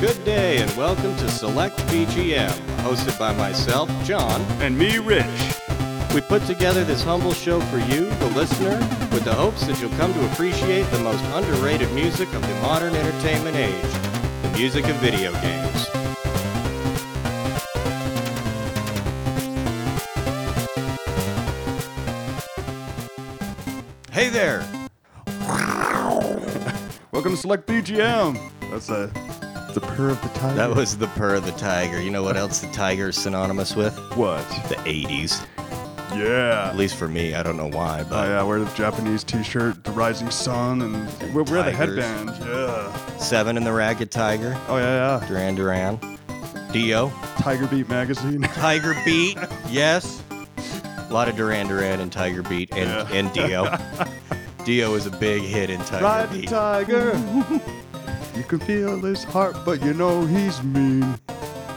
Good day and welcome to Select BGM, hosted by myself, John. And me, Rich. We put together this humble show for you, the listener, with the hopes that you'll come to appreciate the most underrated music of the modern entertainment age the music of video games. Hey there! Welcome to Select BGM. That's a, the purr of the tiger. That was the purr of the tiger. You know what else the tiger is synonymous with? what? The 80s. Yeah. At least for me, I don't know why, Oh but yeah, wear the Japanese T-shirt, the rising sun, and wear, wear the headband. Yeah. Seven and the Ragged Tiger, Oh yeah, yeah. Duran Duran, Dio, Tiger Beat magazine. Tiger Beat, yes. A lot of Duran Duran and Tiger Beat and, Yeah. and Dio. Dio was a big hit in Tiger Ride Beat. tiger. you can feel his heart, but you know he's mean.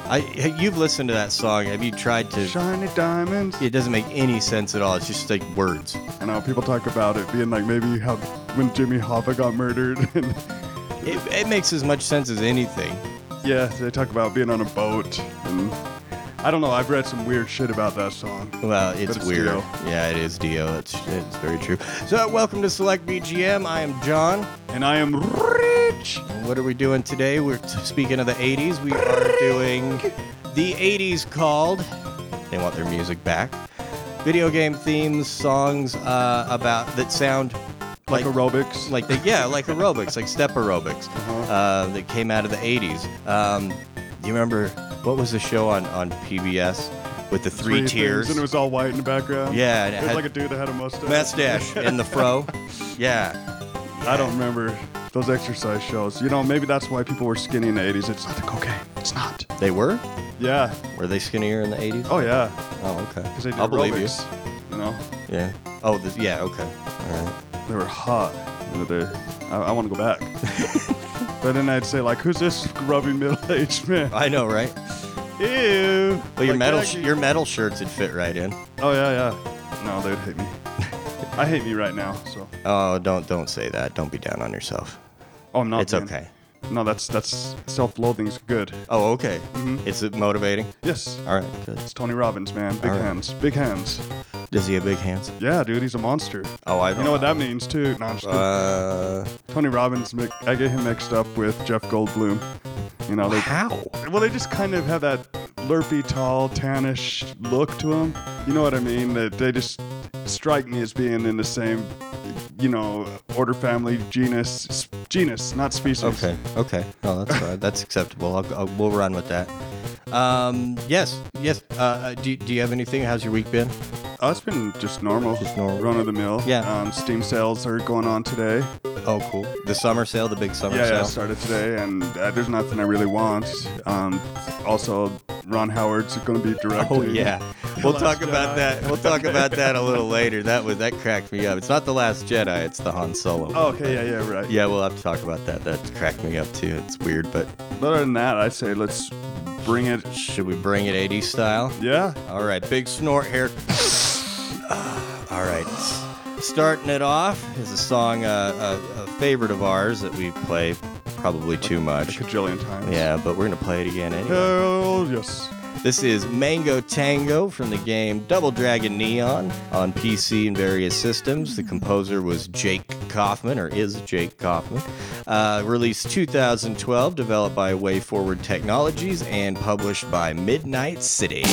I, you've listened to that song. Have you tried to? Shiny diamonds. It doesn't make any sense at all. It's just like words. I know people talk about it being like maybe how when Jimmy Hoffa got murdered. And It, it makes as much sense as anything. yeah, they talk about being on a boat. And I don't know. I've read some weird shit about that song. Well, it's, it's weird. Dio. Yeah, it is Dio. It's, it's very true. So, welcome to Select BGM. I am John. And I am rich. What are we doing today? We're t- speaking of the 80s. We are doing the 80s called. They want their music back. Video game themes, songs uh, about that sound Like, like aerobics. like the yeah, like aerobics, like step aerobics Uh-huh. uh, that came out of the 80s. Um, you remember what was the show on on PBS with the three, things, tiers? and it was all white in the background. Yeah, and it it was had- like a dude that had a mustache. mustache and the fro. Yeah. I don't remember those exercise shows. You know, maybe that's why people were skinny in the 80s. It's not the cocaine. It's not. They were? Yeah. Were they skinnier in the 80s? Oh yeah. Oh, okay. Because they did I'll believe you. You know, Yeah. Oh, the, yeah. Okay. All right. they were hot. You know, they. I, I want to go back. but then I'd say like, who's this grubby middle-aged man? I know, right? Ew. But your Like, metal, sh- you- your metal shirts would fit right in. Oh yeah, yeah. No, they'd hate me. I hate me right now. So. Oh, don't don't say that. Don't be down on yourself. Oh, I'm not. it's okay. No, that's that's self-loathing's good. Oh, okay. Mhm. It's motivating. Yes. All right. Good. It's Tony Robbins, man. Big All right. hands. Big hands. Does he have big hands? Yeah, dude, he's a monster. Oh, I. You know what that means too. No, I'm just kidding. Uh, Tony Robbins. mi- I get him mixed up with Jeff Goldblum. You know, they how? well, they just kind of have that lurpy, tall, tannish look to them. You know what I mean? That they just strike me as being in the same, you know, order, family, genus, genus, not species. Okay. Okay. No, that's fine. that's acceptable. I'll, I'll, we'll run with that. Um. Yes. Yes. Uh. uh, Do, do you have anything? How's your week been? Oh, it's been just normal, Just normal. run of the mill. Yeah. Um, Steam sales are going on today. Oh, cool. The summer sale, the big summer Yeah, sale. yeah, it started today, and uh, there's nothing I really want. Um, also, Ron Howard's going to be directing. Oh yeah, we'll talk about that. We'll talk about that a little later. That was that cracked me up. It's not the Last Jedi. It's the Han Solo. Oh, okay, yeah, yeah, right. Yeah, we'll have to talk about that. That cracked me up too. It's weird, but other than that, I'd say let's bring it. should we bring it 80s style? Yeah. All right, big snort here. All right, starting it off is a song, uh, a, a favorite of ours that we play probably too much. A much. cajillion times. Yeah, but we're gonna play it again anyway. Hell yes. This is Mango Tango from the game Double Dragon Neon on PC and various systems. The composer was Jake Kaufman, or is Jake Kaufman. Uh, released 2012, developed by Way Forward Technologies, and published by Midnight City.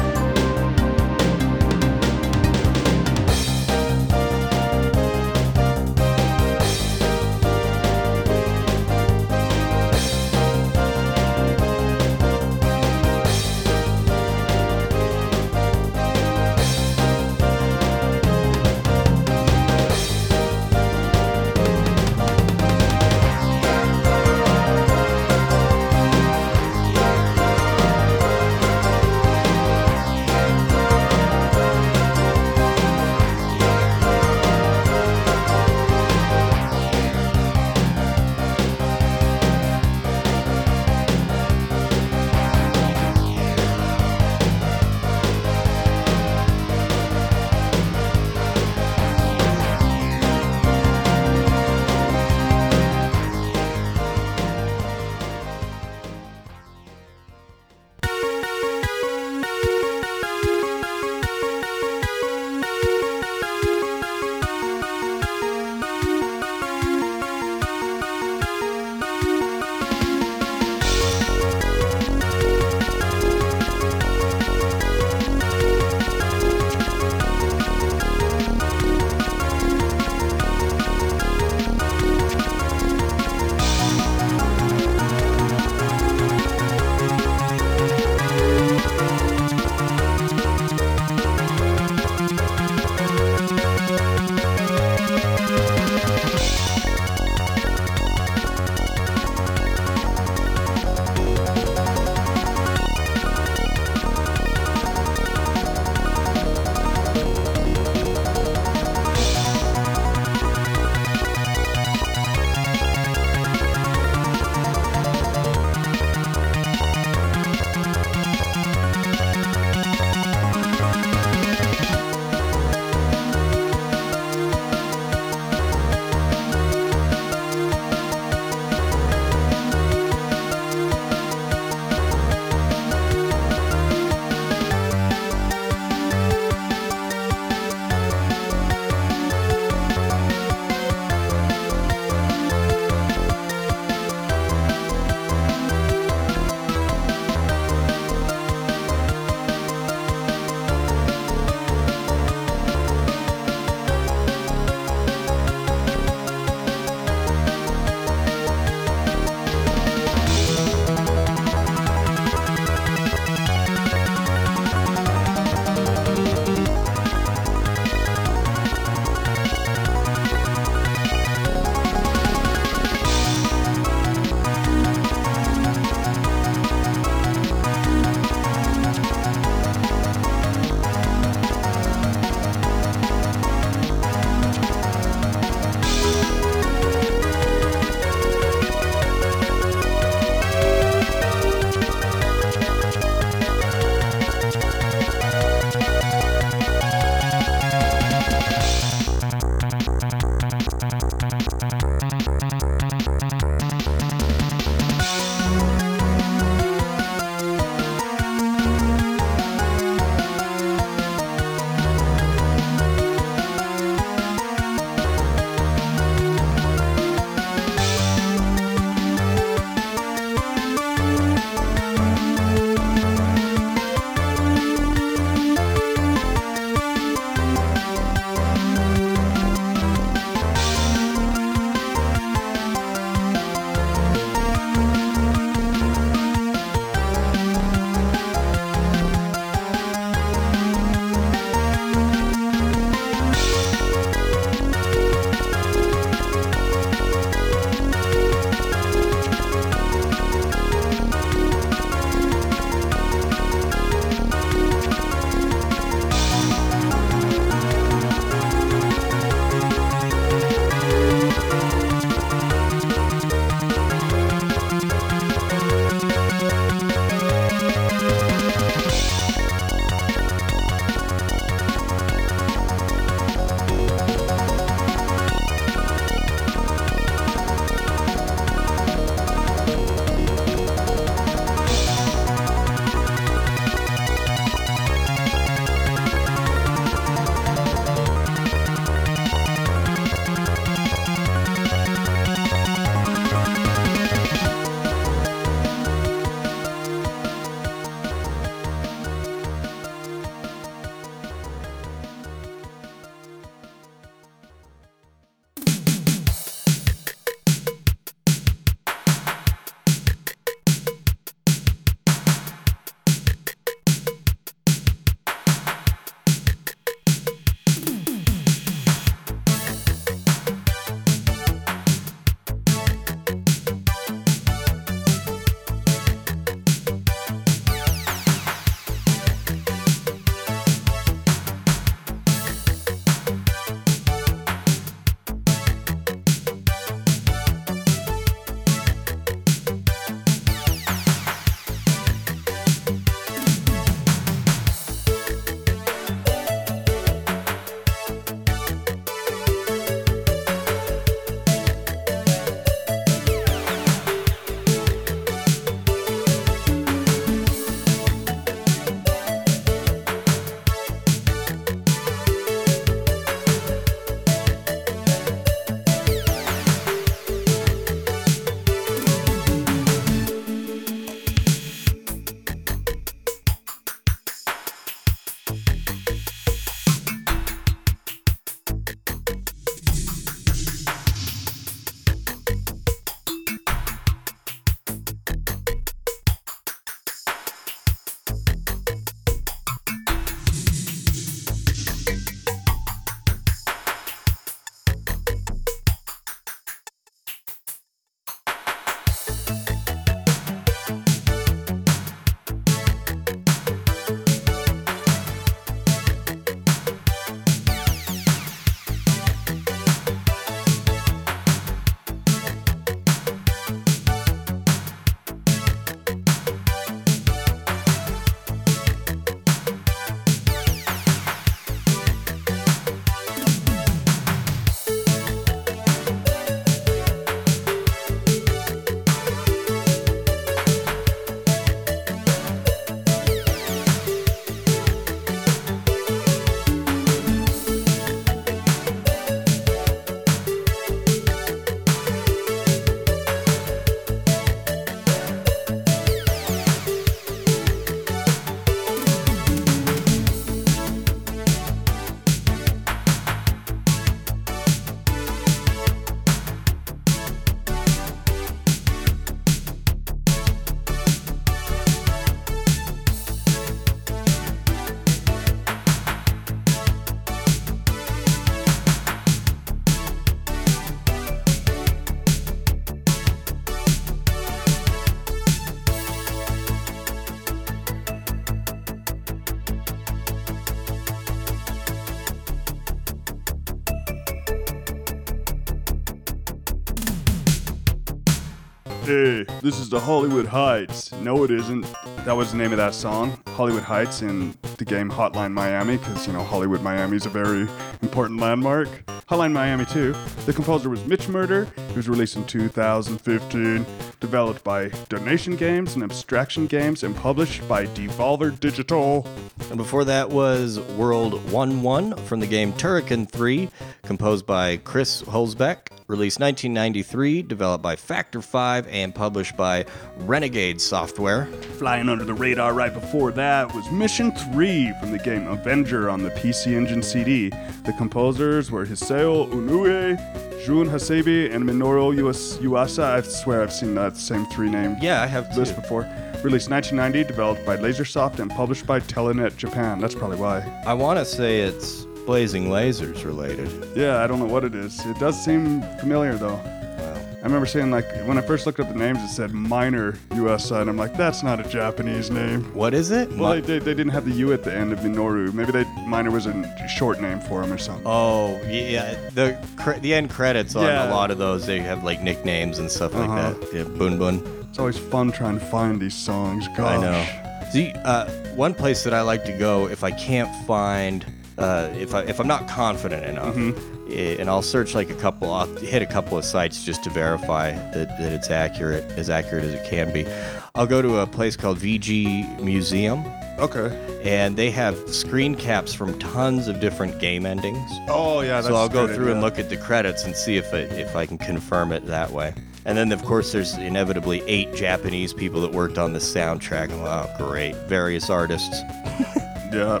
This is the Hollywood Heights. No, it isn't. That was the name of that song, Hollywood Heights, in the game Hotline Miami, because, you know, Hollywood Miami is a very important landmark. Hotline Miami 2. The composer was Mitch Murder. It was released in 2015. Developed by Dennaton Games and Abstraction Games and published by Devolver Digital. And before that was World 1 1 from the game Turrican 3, composed by Chris Hülsbeck, released 1993, developed by Factor 5, and published by Renegade Software. Flying under the radar right before that was Mission 3 from the game Avenger on the PC Engine CD. The composers were Hisao Unue, Jun Hasebi, and Minoru Uas- Uasa. I swear I've seen that same three name Yeah, I have list two. before. Released 1990, developed by Lasersoft and published by Telenet Japan. That's probably why. I want to say it's Blazing Lasers related. Yeah, I don't know what it is. It does seem familiar though. Wow. I remember seeing like when I first looked up the names, it said Minor USA, and I'm like, that's not a Japanese name. What is it? Well, Mi- they, they didn't have the U at the end of Minoru. Maybe they Minor was a short name for him or something. Oh yeah, the cre- the end credits on Yeah. a lot of those they have like nicknames and stuff like Uh-huh. that. Yeah, Boon Boon. It's always fun trying to find these songs. Gosh. I know. See, uh, one place that I like to go if I can't find, uh, if I if I'm not confident enough, Mm-hmm. eh, and I'll search like a couple, I'll hit a couple of sites just to verify that, that it's accurate, as accurate as it can be. I'll go to a place called VG Museum, Okay. and they have screen caps from tons of different game endings. Oh yeah. That's So I'll go through and look at the credits and see if it, if I can confirm it that way. And then of course there's inevitably eight Japanese people that worked on the soundtrack. Wow, great! Various artists. Yeah.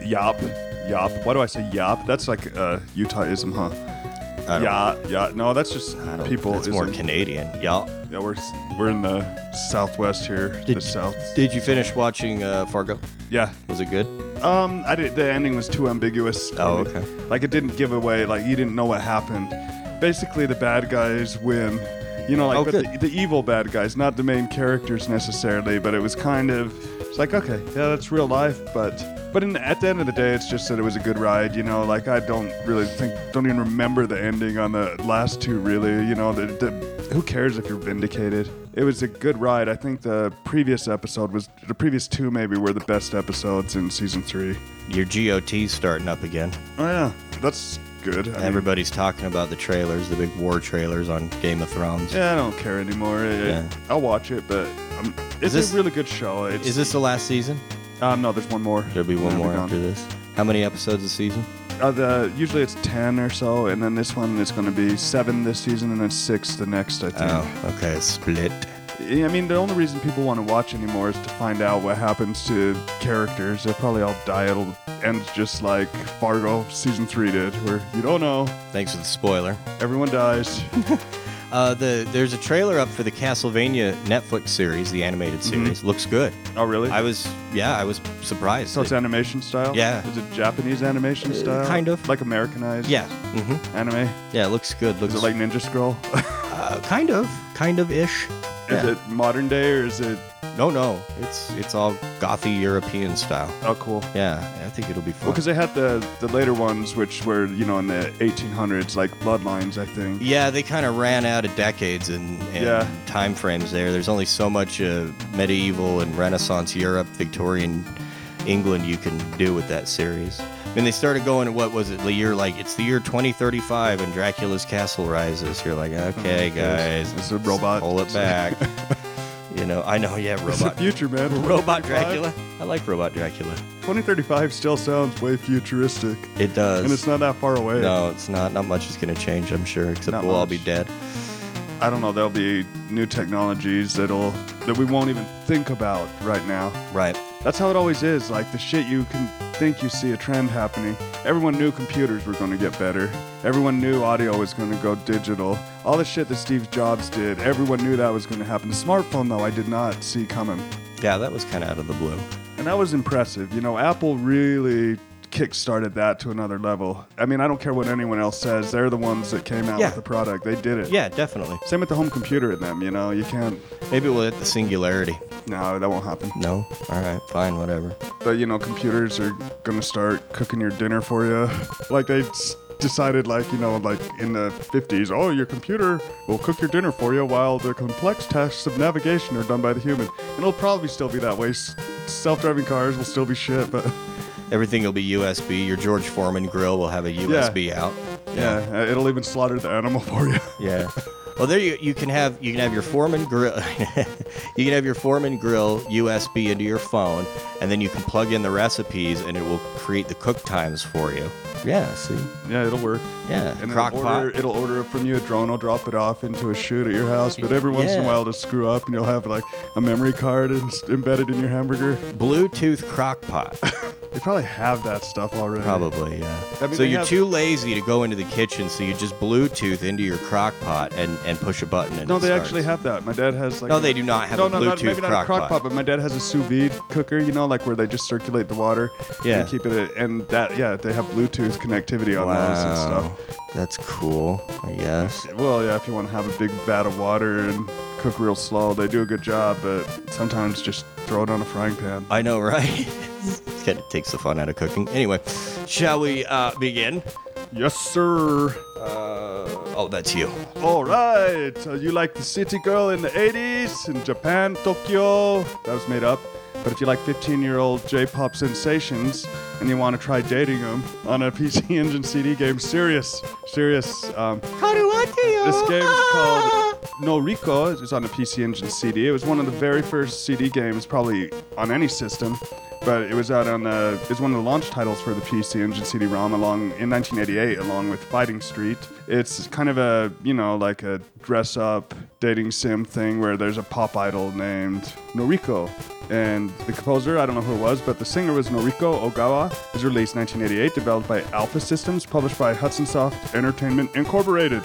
Yop. Yop. Why do I say yop? That's like uh, Utahism, huh? I don't- Yeah. Yeah. No, that's just I don't, people. It's more ism. Canadian. Yeah. Yeah, we're we're in the southwest here. the Did- south. Did you finish watching uh, Fargo? Yeah. Was it good? Um, I did. The ending was too ambiguous. Oh, me. okay. Like it didn't give away. Like you didn't know what happened. Basically, the bad guys win. You know, like Oh, but good. the, the evil bad guys, not the main characters necessarily. But it was kind of. It's like okay, yeah, that's real life. But but in, at the end of the day, it's just that it was a good ride. You know, like I don't really think, don't even remember the ending on the last two. Really, you know, the, the, who cares if you're vindicated? It was a good ride. I think the previous episode was the previous two maybe were the best episodes in season three. Your GOT's starting up again. Oh yeah, that's good. I mean, Everybody's talking about the trailers, the big war trailers on Game of Thrones. yeah, I don't care anymore. It- Yeah. I'll watch it, but um, it's this- a really good show. It's, Is this the last season? Um, no, there's one more. There'll be one Then more after done. this. How many episodes a season? Uh, the usually it's ten or so, and then this one is going to be seven this season, and then six the next. I think. Oh, okay, split. Yeah, I mean, the only reason people want to watch anymore is to find out what happens to characters. They'll probably all die. It'll end just like Fargo season three did, where you don't know, Thanks for the spoiler. everyone dies. Uh, the there's a trailer up for the Castlevania Netflix series, the animated series. Looks good. oh, really? I was yeah, I was surprised. so it's animation style. Yeah. Is it Japanese animation Uh, style? kind of. Like Americanized. yeah, hmm Anime. yeah, it looks good. Looks Is it like Ninja Scroll? uh, kind of, kind of ish. Is Yeah. it modern day or is it? No, no, it's it's all gothy European style. Oh, cool. Yeah, I think it'll be fun. Well, because they had the the later ones, which were you know in the 1800s, like Bloodlines, I think. Yeah, they kind of ran out of decades and, and Yeah. time frames there. There's only so much uh, medieval and Renaissance Europe, Victorian England you can do with that series. Mean, they started going to what was it, the year like it's the year 2035 and Dracula's castle rises. You're like, oh, okay, Oh, guys, It's a robot. pull it back. you know, I know, yeah, It's the robot, future, man. robot Dracula. I like robot Dracula. 2035 still sounds way futuristic, It does. and it's not that far away. no, it's not. Not much is going to change, I'm sure, except Not we'll all be dead. I don't know. There'll be new technologies that'll that we won't even think about right now. Right. That's how it always is. Like the shit you can think you see a trend happening. Everyone knew computers were going to get better. Everyone knew audio was going to go digital. All the shit that Steve Jobs did, everyone knew that was going to happen. The smartphone, though, I did not see coming. Yeah, that was kind of out of the blue. And that was impressive. You know, Apple really kick-started that to another level. I mean, I don't care what anyone else says. They're the ones that came out Yeah. with the product. They did it. Yeah, definitely. Same with the home computer in them, you know. You can't Maybe we'll hit the singularity. no, that won't happen. No? All right, fine, whatever. But you know, computers are gonna start cooking your dinner for you. Like they s- decided, like, you know, like in the 50s, oh, your computer will cook your dinner for you while the complex tasks of navigation are done by the human. And it'll probably still be that way. Self driving cars will still be shit, but Everything will be USB. Your George Foreman grill will have a USB out. yeah, uh, it'll even slaughter the animal for you. Yeah. Well, there you you can have you can have your Foreman grill. you can have your Foreman grill USB into your phone, and then you can plug in the recipes, and it will create the cook times for you. Yeah. See. yeah, it'll work. Yeah. And Crock it'll pot. order, it'll order it from you. A drone will drop it off into a chute at your house. But every once in Yeah. a while, it'll screw up, and you'll have like a memory card ins- embedded in your hamburger. Bluetooth crock pot. They probably have that stuff already. Probably, yeah. I mean, so they you're have- too lazy to go into the kitchen, so you just Bluetooth into your crock pot and, and push a button and No, it they starts. actually have that. My dad has like. No, a- they do not have no, a no, not, Bluetooth maybe not a crock crock pot. pot, but my dad has a sous vide cooker. You know, like where they just circulate the water. Yeah. And keep it, and that yeah, they have Bluetooth connectivity on those and stuff. That's cool, I guess. Well, yeah, if you want to have a big vat of water and cook real slow, they do a good job. But sometimes just throw it on a frying pan. I know, right? It kind of takes the fun out of cooking. Anyway, shall we uh, begin? Yes, sir. Uh, oh, that's you. All right. So you like the city girl in the 80s in Japan, Tokyo? That was made up. But if you like 15 year old J pop sensations and you want to try dating them on a PC Engine CD game, serious, serious. Um, this game is called Noriko. It's on a PC Engine CD. It was one of the very first CD games, probably on any system. But it was out on the. It's one of the launch titles for the PC Engine CD-ROM, along in 1988, along with Fighting Street. It's kind of a you know like a dress-up dating sim thing where there's a pop idol named Noriko, and the composer I don't know who it was, but the singer was Noriko Ogawa. It was released 1988, developed by Alpha Systems, published by Hudson Soft Entertainment Incorporated.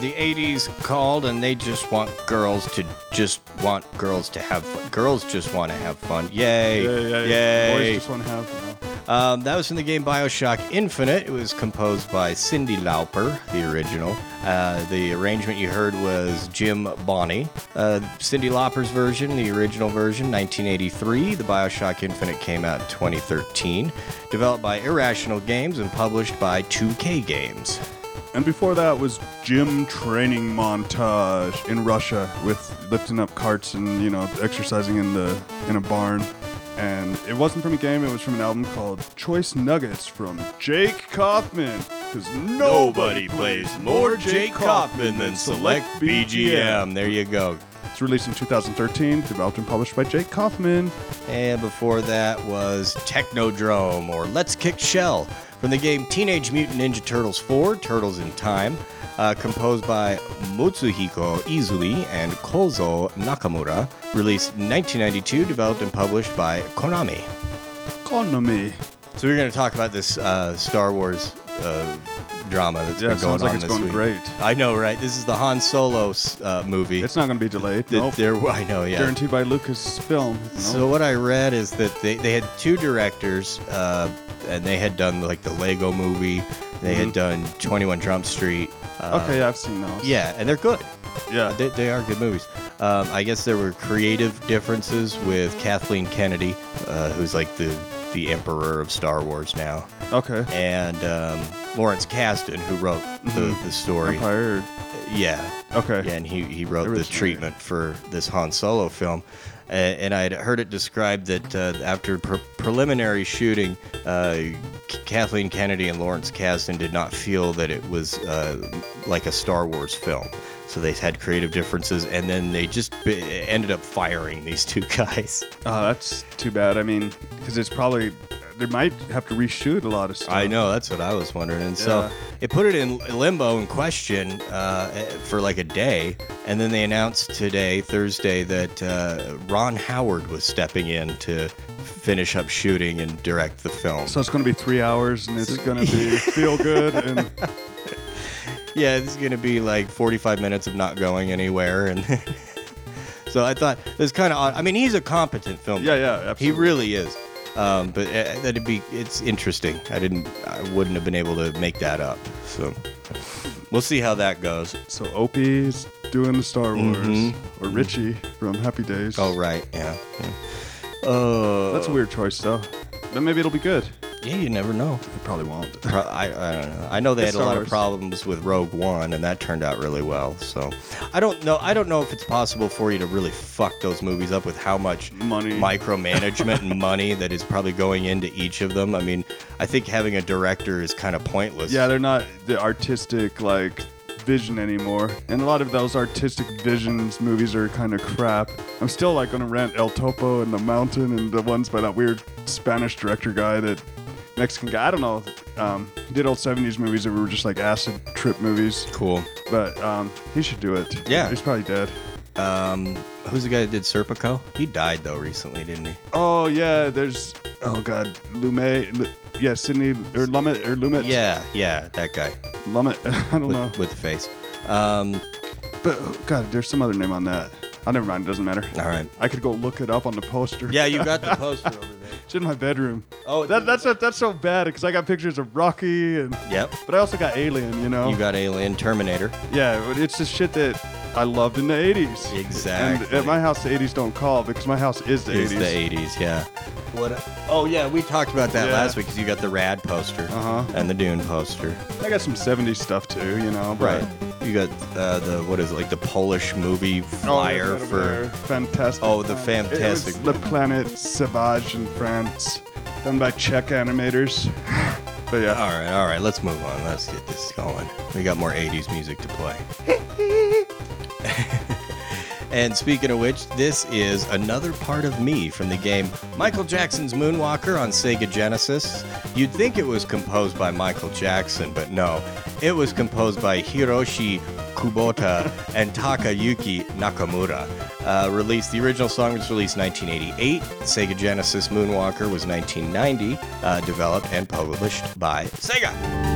The 80s called and they just want girls to just want girls to have fun. Girls just want to have fun. Yay. Yeah, yeah, yeah. Yay. Boys just want to have, know. Um, that was from the game Bioshock Infinite. It was composed by Cyndi Lauper, the original. Uh, the arrangement you heard was Jim Bonney. Uh, Cyndi Lauper's version, the original version, 1983. The Bioshock Infinite came out in 2013. Developed by Irrational Games and published by 2K Games. And before that was gym training montage in Russia with lifting up carts and you know exercising in the in a barn. And it wasn't from a game; it was from an album called Choice Nuggets from Jake Kaufman. Because nobody plays more Jake Kaufman than Select BGM. There you go. It's released in 2013, developed and published by Jake Kaufman. And before that was Technodrome or Let's Kick Shell from the game Teenage Mutant Ninja Turtles 4 Turtles in Time, uh, composed by Mutsuhiko Izumi and Kozo Nakamura, released in 1992, developed and published by Konami. Konami. So we're going to talk about this uh, Star Wars uh, drama that's Yeah, been going sounds like on it's this going week. great. I know, right? This is the Han Solo uh, movie. It's not going to be delayed. that Nope. there, I know, yeah. Guaranteed by Lucasfilm. know? So what I read is that they, they had two directors, uh, and they had done like the Lego Movie. They had done 21 Jump Street. Uh, Mm-hmm. okay, I've seen those. Yeah, and they're good. Yeah. They, they are good movies. Um, I guess there were creative differences with Kathleen Kennedy, uh, who's like the the emperor of Star Wars now, Okay. and um, Lawrence Kasdan, who wrote the, the story. Mm-hmm. Empire. Yeah, Okay. yeah, and he, he wrote the treatment for this Han Solo film. Uh, and I had heard it described that uh, after pre- preliminary shooting, uh, Kathleen Kennedy and Lawrence Kasdan did not feel that it was uh, like a Star Wars film. So they had creative differences, and then they just b- ended up firing these two guys. Oh, that's too bad. I mean, because it's probably they might have to reshoot a lot of stuff. I know that's what I was wondering, and so Yeah. it put it in limbo and question uh, for like a day, and then they announced today, Thursday, that uh, Ron Howard was stepping in to finish up shooting and direct the film. So it's going to be three hours, and it's going to be feel good and yeah, this is gonna be like 45 minutes of not going anywhere, and so I thought was kind of odd. I mean, he's a competent filmmaker. yeah, yeah, He really is. Um, but uh, that'd be it's interesting. I didn't I wouldn't have been able to make that up. So we'll see how that goes. So Opie's doing the Star Wars, Mhm. or Richie from Happy Days. Oh right, yeah. yeah. Oh, that's a weird choice, though. But maybe it'll be good. Yeah, you never know. It probably won't. Pro- I, I don't know. I know they It's had a Star lot of Wars. problems with Rogue One, and that turned out really well. So I don't know. I don't know if it's possible for you to really fuck those movies up with how much Money. micromanagement and money that is probably going into each of them. I mean, I think having a director is kind of pointless. Yeah, they're not the artistic like vision anymore, and a lot of those artistic visions movies are kind of crap. I'm still like gonna rent El Topo and The Mountain and the ones by that weird Spanish director guy that Mexican guy. I don't know. Um, he did old '70s movies that were just like acid trip movies, cool. but um, he should do it. Yeah. he's probably dead. Um, who's the guy that did Serpico? He died though recently, didn't he? Oh yeah, there's oh god, Lumet, Lu- yeah, Sidney or Lumet or Lumet. Yeah, yeah, that guy Lumet. I don't know, with, with the face. Um, but oh, god, there's some other name on that. Oh, never mind. It doesn't matter. all right. I could go look it up on the poster. Yeah, you got the poster over there. It's in my bedroom. Oh, that, that's that's so bad because I got pictures of Rocky and Yep. but I also got Alien. You know. You got Alien, Terminator. yeah, but it's just shit that I loved in the '80s. Exactly. And at my house, the '80s don't call because my house is the Is '80s. the 80s, yeah. What? Oh yeah, we talked about that Yeah. last week because you got the Rad poster Uh-huh. and the Dune poster. I got some '70s stuff too. You know. But Right. You got uh, the what is it like the Polish movie Oh, flyer it's for fantastic. Oh, the Planet. It Fantastic- Le Planet Sauvage in France, done by Czech animators. But yeah, All right, all right, let's move on. Let's get this going. We got more 80s music to play. and speaking of which, this is another part of me from the game Michael Jackson's Moonwalker on Sega Genesis. You'd think it was composed by Michael Jackson, but no. It was composed by Hiroshi Kubota and Takayuki Nakamura. Uh, released the original song was released 1988. Sega Genesis Moonwalker was 1990. Uh, developed and published by Sega.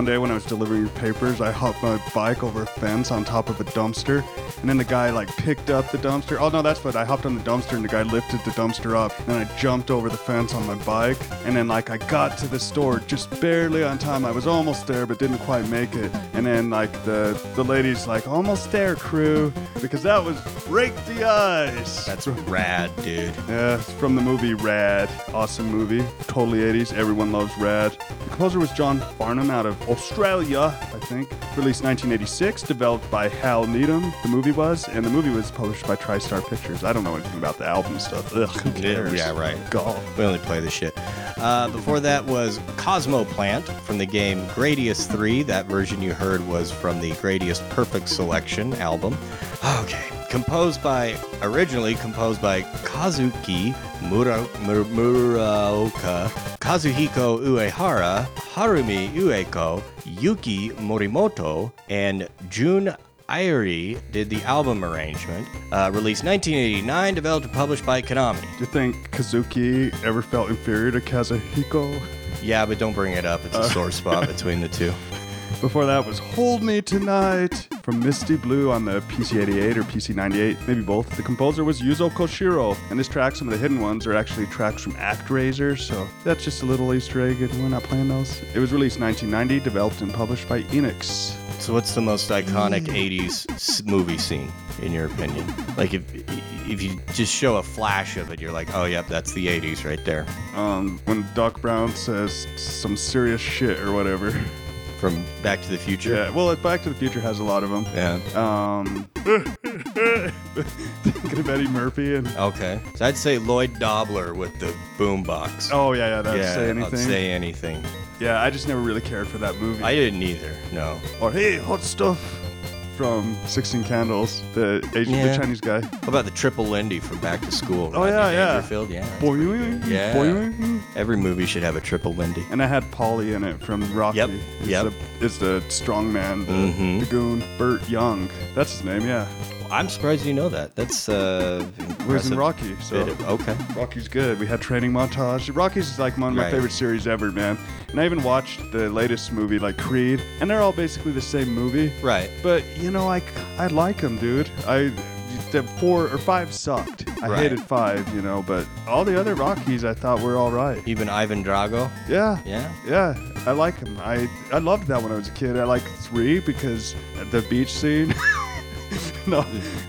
One day when I was delivering papers, I hopped my bike over a fence on top of a dumpster, and then the guy like picked up the dumpster. Oh no, that's what I hopped on the dumpster, and the guy lifted the dumpster up. And I jumped over the fence on my bike, and then like I got to the store just barely on time. I was almost there, but didn't quite make it. And then like the the lady's like, "Almost there, crew," because that was break the ice. That's rad, dude. Yeah, it's from the movie Rad. Awesome movie. Totally 80s. Everyone loves Rad. The composer was John Farnham out of Australia, I think. Released 1986, developed by Hal Needham, the movie was, and the movie was published by TriStar Pictures. I don't know anything about the album stuff. Ugh, who cares? Yeah, right. God. We only play the shit. Uh, before that was Cosmo Plant from the game Gradius 3. That version you heard was from the Gradius Perfect Selection album. Okay. Composed by, originally composed by Kazuki Mura, Mur- Muraoka, Kazuhiko Uehara, Harumi Ueko, Yuki Morimoto, and Jun Irie did the album arrangement. Uh, released 1989, developed and published by Konami. Do you think Kazuki ever felt inferior to Kazuhiko? Yeah, but don't bring it up. It's a sore spot between the two. Before that was Hold Me Tonight from Misty Blue on the PC88 or PC98, maybe both. The composer was Yuzo Koshiro, and this track, some of the hidden ones, are actually tracks from ActRaiser, so that's just a little Easter egg, and we're not playing those. It was released 1990, developed and published by Enix. So, what's the most iconic '80s movie scene, in your opinion? Like, if if you just show a flash of it, you're like, oh, yep, that's the '80s right there. Um, when Doc Brown says some serious shit or whatever. From Back to the Future. Yeah, well, Back to the Future has a lot of them. Yeah. Um, thinking of Eddie Murphy and. Okay. So I'd say Lloyd Dobler with the boombox. Oh yeah, yeah, that's yeah. say I'd say anything. yeah, I just never really cared for that movie. I didn't either. No. or hey, hot stuff from Sixteen Candles, the Asian, Yeah. the Chinese guy. How about the Triple Lindy from Back to School? Oh, yeah, Rodney yeah. Dangerfield? Yeah. that's Boing, Yeah. boing. Every movie should have a Triple Lindy. And I had Paulie in it from Rocky. Yep, It's yep. The, it's the strong man, the, Mhm. the goon, Burt Young. That's his name, yeah. I'm surprised you know that. That's uh, was in Impressive Rocky. So bit of- okay. Rocky's good. We had training montage. Rocky's like one of my Right. favorite series ever, man. And I even watched the latest movie, like Creed, and they're all basically the same movie. Right. But you know, I I like them, dude. I the four or five sucked. I Right. hated five, you know, but all the other Rockies I thought were all right. Even Ivan Drago. Yeah. Yeah. Yeah, I like him. I I loved that when I was a kid. I like three because the beach scene. no,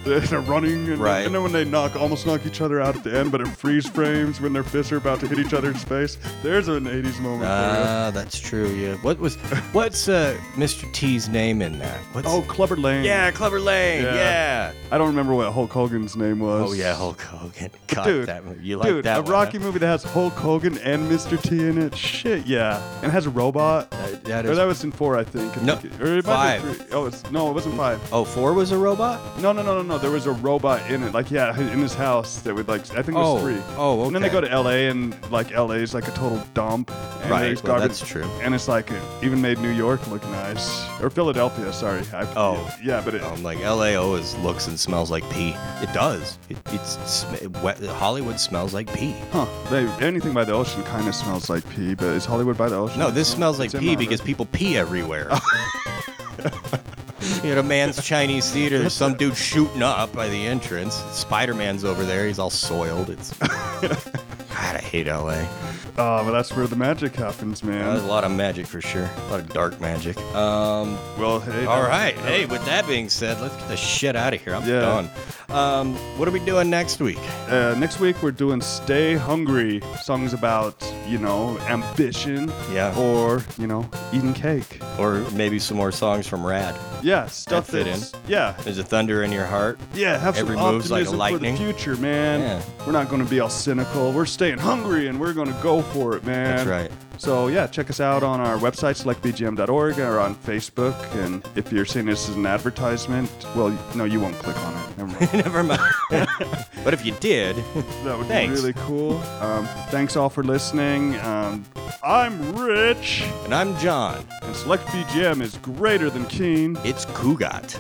they're they're running, and, Right. and then when they knock, almost knock each other out at the end, but it freeze frames when their fists are about to hit each other in space. There's an '80s moment Ah, that's true. Yeah. What was what's uh, Mr. T's name in that? What's. Oh, Clubber Lang. yeah, Clever Lane. Yeah. Yeah. I don't remember what Hulk Hogan's name was. Oh yeah, Hulk Hogan. God, Dude, that movie. You like dude, that a one, Rocky huh? movie that has Hulk Hogan and Mr. T in it. Shit, yeah, and has a robot. That- that or is- that was in four, I think. I No, think it- or it might have five. three. Oh, it's, no, it wasn't five. Oh, four was a robot. No, no, no, no, no. There was a robot in it, like yeah, in his house that would like. I think it was Oh, three. oh, And then they okay. go to L.A. and like L.A. is like a total dump. And Right, there's well, garbage. that's true. And it's like it even made New York look nice, or Philadelphia. Sorry. I, Oh. yeah, but it, Um, like LA always looks and smells like pee. It does. It, it's sm- wet, Hollywood smells like pee. huh? They, anything by the ocean kind of smells like pee, but is Hollywood by the ocean? No, this smells like It's in pee my- because people pee everywhere. You at a man's Chinese theater, there's some dude shooting up by the entrance. Spider Man's over there. He's all soiled. It's. God, I hate LA. Oh, but that's where the magic happens, man. There's a lot of magic for sure. A lot of dark magic. Um, well, hey. all right. Hey, with that being said, let's get the shit out of here. I'm Yeah. done. Um, what are we doing next week? Uh, next week we're doing "Stay Hungry" songs about you know ambition, Yeah. or you know eating cake. Or maybe some more songs from Rad. Yeah, stuff That fit that's yeah, There's a thunder in your heart. yeah. Have Every some move's like a optimism lightning. for the future, man. Yeah. We're not going to be all cynical. We're staying hungry and we're going to go for it, man. That's right. So yeah, check us out on our website selectbgm.org or on Facebook. And if you're seeing this as an advertisement, well, no, you won't click on it. Never mind. Never mind. but if you did, That would Thanks. be really cool. Um, thanks all for listening. Um, I'm Rich, and I'm John, and Select BGM is greater than Keen. it's Kugat.